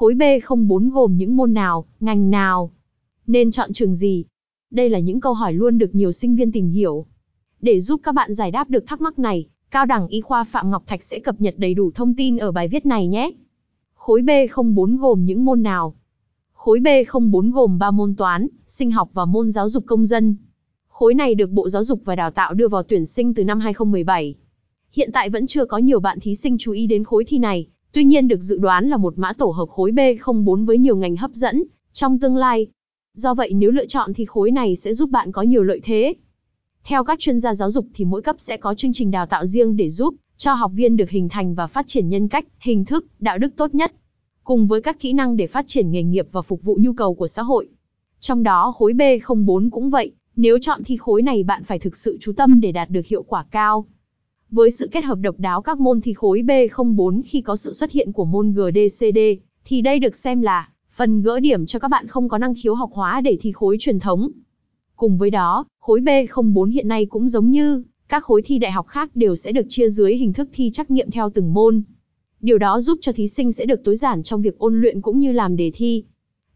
Khối B04 gồm những môn nào, ngành nào? Nên chọn trường gì? Đây là những câu hỏi luôn được nhiều sinh viên tìm hiểu. Để giúp các bạn giải đáp được thắc mắc này, Cao đẳng Y khoa Phạm Ngọc Thạch sẽ cập nhật đầy đủ thông tin ở bài viết này nhé. Khối B04 gồm những môn nào? Khối B04 gồm 3 môn toán, sinh học và môn giáo dục công dân. Khối này được Bộ Giáo dục và Đào tạo đưa vào tuyển sinh từ năm 2017. Hiện tại vẫn chưa có nhiều bạn thí sinh chú ý đến khối thi này, tuy nhiên được dự đoán là một mã tổ hợp khối B04 với nhiều ngành hấp dẫn trong tương lai. Do vậy nếu lựa chọn thì khối này sẽ giúp bạn có nhiều lợi thế. Theo các chuyên gia giáo dục thì mỗi cấp sẽ có chương trình đào tạo riêng để giúp cho học viên được hình thành và phát triển nhân cách, hình thức, đạo đức tốt nhất, cùng với các kỹ năng để phát triển nghề nghiệp và phục vụ nhu cầu của xã hội. Trong đó khối B04 cũng vậy, nếu chọn thi khối này bạn phải thực sự chú tâm để đạt được hiệu quả cao. Với sự kết hợp độc đáo các môn thi khối B04 khi có sự xuất hiện của môn GDCD, thì đây được xem là phần gỡ điểm cho các bạn không có năng khiếu học hóa để thi khối truyền thống. Cùng với đó, khối B04 hiện nay cũng giống như các khối thi đại học khác đều sẽ được chia dưới hình thức thi trắc nghiệm theo từng môn. Điều đó giúp cho thí sinh sẽ được tối giản trong việc ôn luyện cũng như làm đề thi.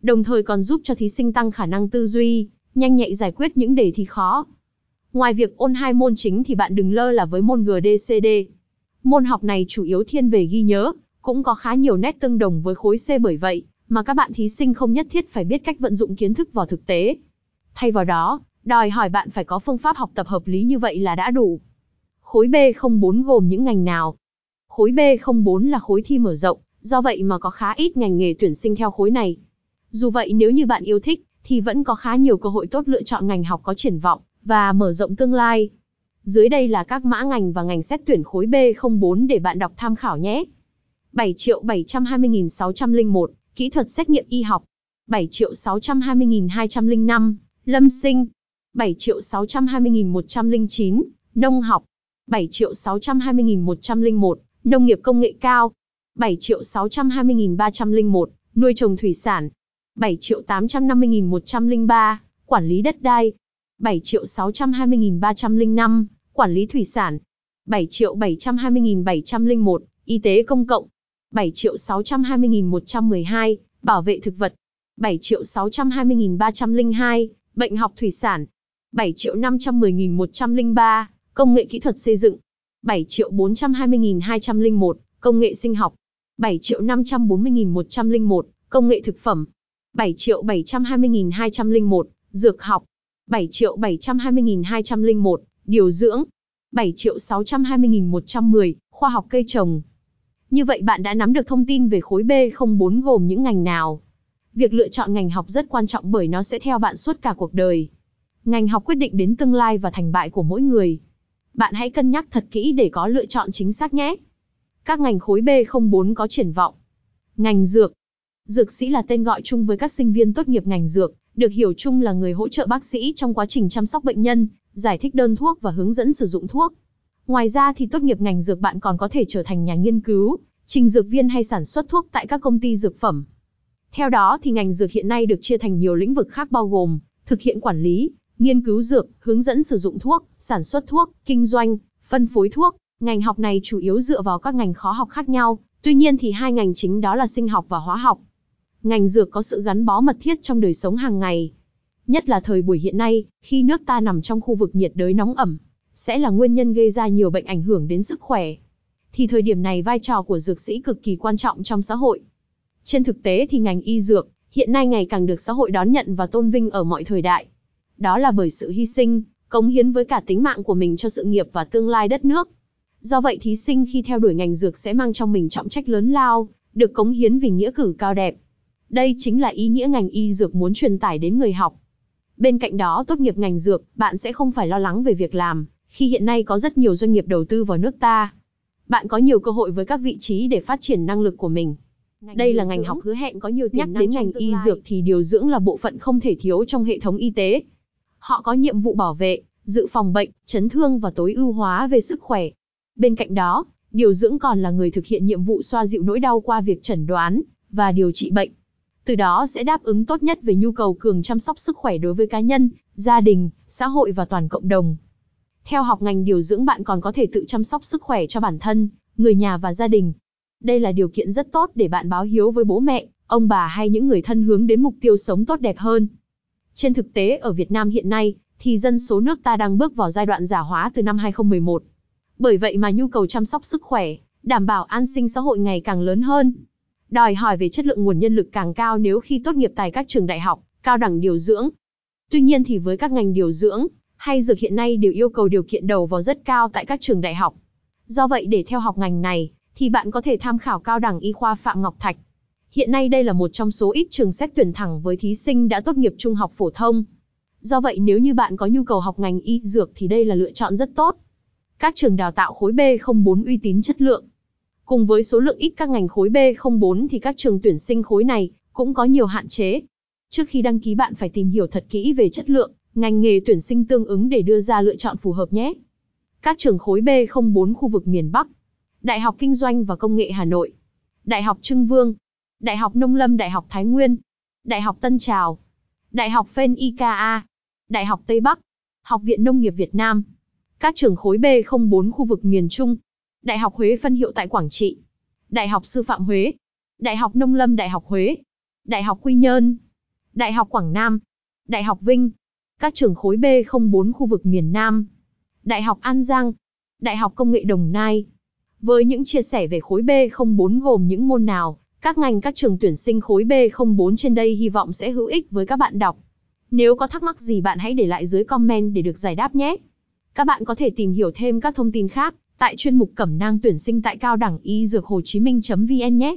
Đồng thời còn giúp cho thí sinh tăng khả năng tư duy, nhanh nhạy giải quyết những đề thi khó. Ngoài việc ôn hai môn chính thì bạn đừng lơ là với môn GDCD. Môn học này chủ yếu thiên về ghi nhớ, cũng có khá nhiều nét tương đồng với khối C bởi vậy mà các bạn thí sinh không nhất thiết phải biết cách vận dụng kiến thức vào thực tế. Thay vào đó, đòi hỏi bạn phải có phương pháp học tập hợp lý như vậy là đã đủ. Khối B04 gồm những ngành nào? Khối B04 là khối thi mở rộng, do vậy mà có khá ít ngành nghề tuyển sinh theo khối này. Dù vậy nếu như bạn yêu thích, thì vẫn có khá nhiều cơ hội tốt lựa chọn ngành học có triển vọng, và mở rộng tương lai. Dưới đây là các mã ngành và ngành xét tuyển khối B04 để bạn đọc tham khảo nhé. 7 triệu 720.601, kỹ thuật xét nghiệm y học. 7 triệu 620.205, lâm sinh. 7 triệu 620.109, nông học. 7 triệu 620.101, nông nghiệp công nghệ cao. 7 triệu 620.301, nuôi trồng thủy sản. 7 triệu 850.103, quản lý đất đai. 7 triệu 620.305, quản lý thủy sản. 7 triệu 720.701, y tế công cộng. 7 triệu 620.112, bảo vệ thực vật. 7 triệu 620.302, bệnh học thủy sản. 7 triệu 510.103, công nghệ kỹ thuật xây dựng. 7 triệu 420.201, công nghệ sinh học. 7 triệu 540.101, công nghệ thực phẩm. 7 triệu 720.201, dược học. 7 triệu 720.201, điều dưỡng. 7 triệu 620.110, khoa học cây trồng. Như vậy bạn đã nắm được thông tin về khối B04 gồm những ngành nào. Việc lựa chọn ngành học rất quan trọng bởi nó sẽ theo bạn suốt cả cuộc đời. Ngành học quyết định đến tương lai và thành bại của mỗi người. Bạn hãy cân nhắc thật kỹ để có lựa chọn chính xác nhé. Các ngành khối B04 có triển vọng. Ngành dược. Dược sĩ là tên gọi chung với các sinh viên tốt nghiệp ngành dược, được hiểu chung là người hỗ trợ bác sĩ trong quá trình chăm sóc bệnh nhân, giải thích đơn thuốc và hướng dẫn sử dụng thuốc. Ngoài ra thì tốt nghiệp ngành dược bạn còn có thể trở thành nhà nghiên cứu, trình dược viên hay sản xuất thuốc tại các công ty dược phẩm. Theo đó thì ngành dược hiện nay được chia thành nhiều lĩnh vực khác bao gồm thực hiện quản lý, nghiên cứu dược, hướng dẫn sử dụng thuốc, sản xuất thuốc, kinh doanh, phân phối thuốc. Ngành học này chủ yếu dựa vào các ngành khó học khác nhau, tuy nhiên thì hai ngành chính đó là sinh học và hóa học. Ngành dược có sự gắn bó mật thiết trong đời sống hàng ngày. Nhất là thời buổi hiện nay, khi nước ta nằm trong khu vực nhiệt đới nóng ẩm, sẽ là nguyên nhân gây ra nhiều bệnh ảnh hưởng đến sức khỏe. Thì thời điểm này vai trò của dược sĩ cực kỳ quan trọng trong xã hội. Trên thực tế thì ngành y dược, hiện nay ngày càng được xã hội đón nhận và tôn vinh ở mọi thời đại. Đó là bởi sự hy sinh, cống hiến với cả tính mạng của mình cho sự nghiệp và tương lai đất nước. Do vậy thí sinh khi theo đuổi ngành dược sẽ mang trong mình trọng trách lớn lao, được cống hiến vì nghĩa cử cao đẹp. Đây chính là ý nghĩa ngành y dược muốn truyền tải đến người học. Bên cạnh đó tốt nghiệp ngành dược, bạn sẽ không phải lo lắng về việc làm, khi hiện nay có rất nhiều doanh nghiệp đầu tư vào nước ta. Bạn có nhiều cơ hội với các vị trí để phát triển năng lực của mình. Đây là ngành học hứa hẹn có nhiều tiềm năng đến ngành y dược thì điều dưỡng là bộ phận không thể thiếu trong hệ thống y tế. Họ có nhiệm vụ bảo vệ, dự phòng bệnh, chấn thương và tối ưu hóa về sức khỏe. Bên cạnh đó, điều dưỡng còn là người thực hiện nhiệm vụ xoa dịu nỗi đau qua việc chẩn đoán và điều trị bệnh. Từ đó sẽ đáp ứng tốt nhất về nhu cầu cường chăm sóc sức khỏe đối với cá nhân, gia đình, xã hội và toàn cộng đồng. Theo học ngành điều dưỡng bạn còn có thể tự chăm sóc sức khỏe cho bản thân, người nhà và gia đình. Đây là điều kiện rất tốt để bạn báo hiếu với bố mẹ, ông bà hay những người thân hướng đến mục tiêu sống tốt đẹp hơn. Trên thực tế ở Việt Nam hiện nay, thì dân số nước ta đang bước vào giai đoạn già hóa từ năm 2011. Bởi vậy mà nhu cầu chăm sóc sức khỏe, đảm bảo an sinh xã hội ngày càng lớn hơn. Đòi hỏi về chất lượng nguồn nhân lực càng cao nếu khi tốt nghiệp tại các trường đại học, cao đẳng điều dưỡng. Tuy nhiên thì với các ngành điều dưỡng, hay dược hiện nay đều yêu cầu điều kiện đầu vào rất cao tại các trường đại học. Do vậy để theo học ngành này, thì bạn có thể tham khảo cao đẳng y khoa Phạm Ngọc Thạch. Hiện nay đây là một trong số ít trường xét tuyển thẳng với thí sinh đã tốt nghiệp trung học phổ thông. Do vậy nếu như bạn có nhu cầu học ngành y dược thì đây là lựa chọn rất tốt. Các trường đào tạo khối B04 uy tín chất lượng. Cùng với số lượng ít các ngành khối B04 thì các trường tuyển sinh khối này cũng có nhiều hạn chế. Trước khi đăng ký bạn phải tìm hiểu thật kỹ về chất lượng, ngành nghề tuyển sinh tương ứng để đưa ra lựa chọn phù hợp nhé. Các trường khối B04 khu vực miền Bắc. Đại học Kinh doanh và Công nghệ Hà Nội. Đại học Trưng Vương. Đại học Nông lâm Đại học Thái Nguyên. Đại học Tân Trào. Đại học Phen IKA. Đại học Tây Bắc. Học viện Nông nghiệp Việt Nam. Các trường khối B04 khu vực miền Trung. Đại học Huế phân hiệu tại Quảng Trị. Đại học Sư phạm Huế. Đại học Nông lâm Đại học Huế. Đại học Quy Nhơn. Đại học Quảng Nam. Đại học Vinh. Các trường khối B04 khu vực miền Nam. Đại học An Giang. Đại học Công nghệ Đồng Nai. Với những chia sẻ về khối B04 gồm những môn nào, các ngành các trường tuyển sinh khối B04 trên đây hy vọng sẽ hữu ích với các bạn đọc. Nếu có thắc mắc gì bạn hãy để lại dưới comment để được giải đáp nhé. Các bạn có thể tìm hiểu thêm các thông tin khác tại chuyên mục cẩm nang tuyển sinh tại cao đẳng y dược Hồ Chí Minh.vn nhé.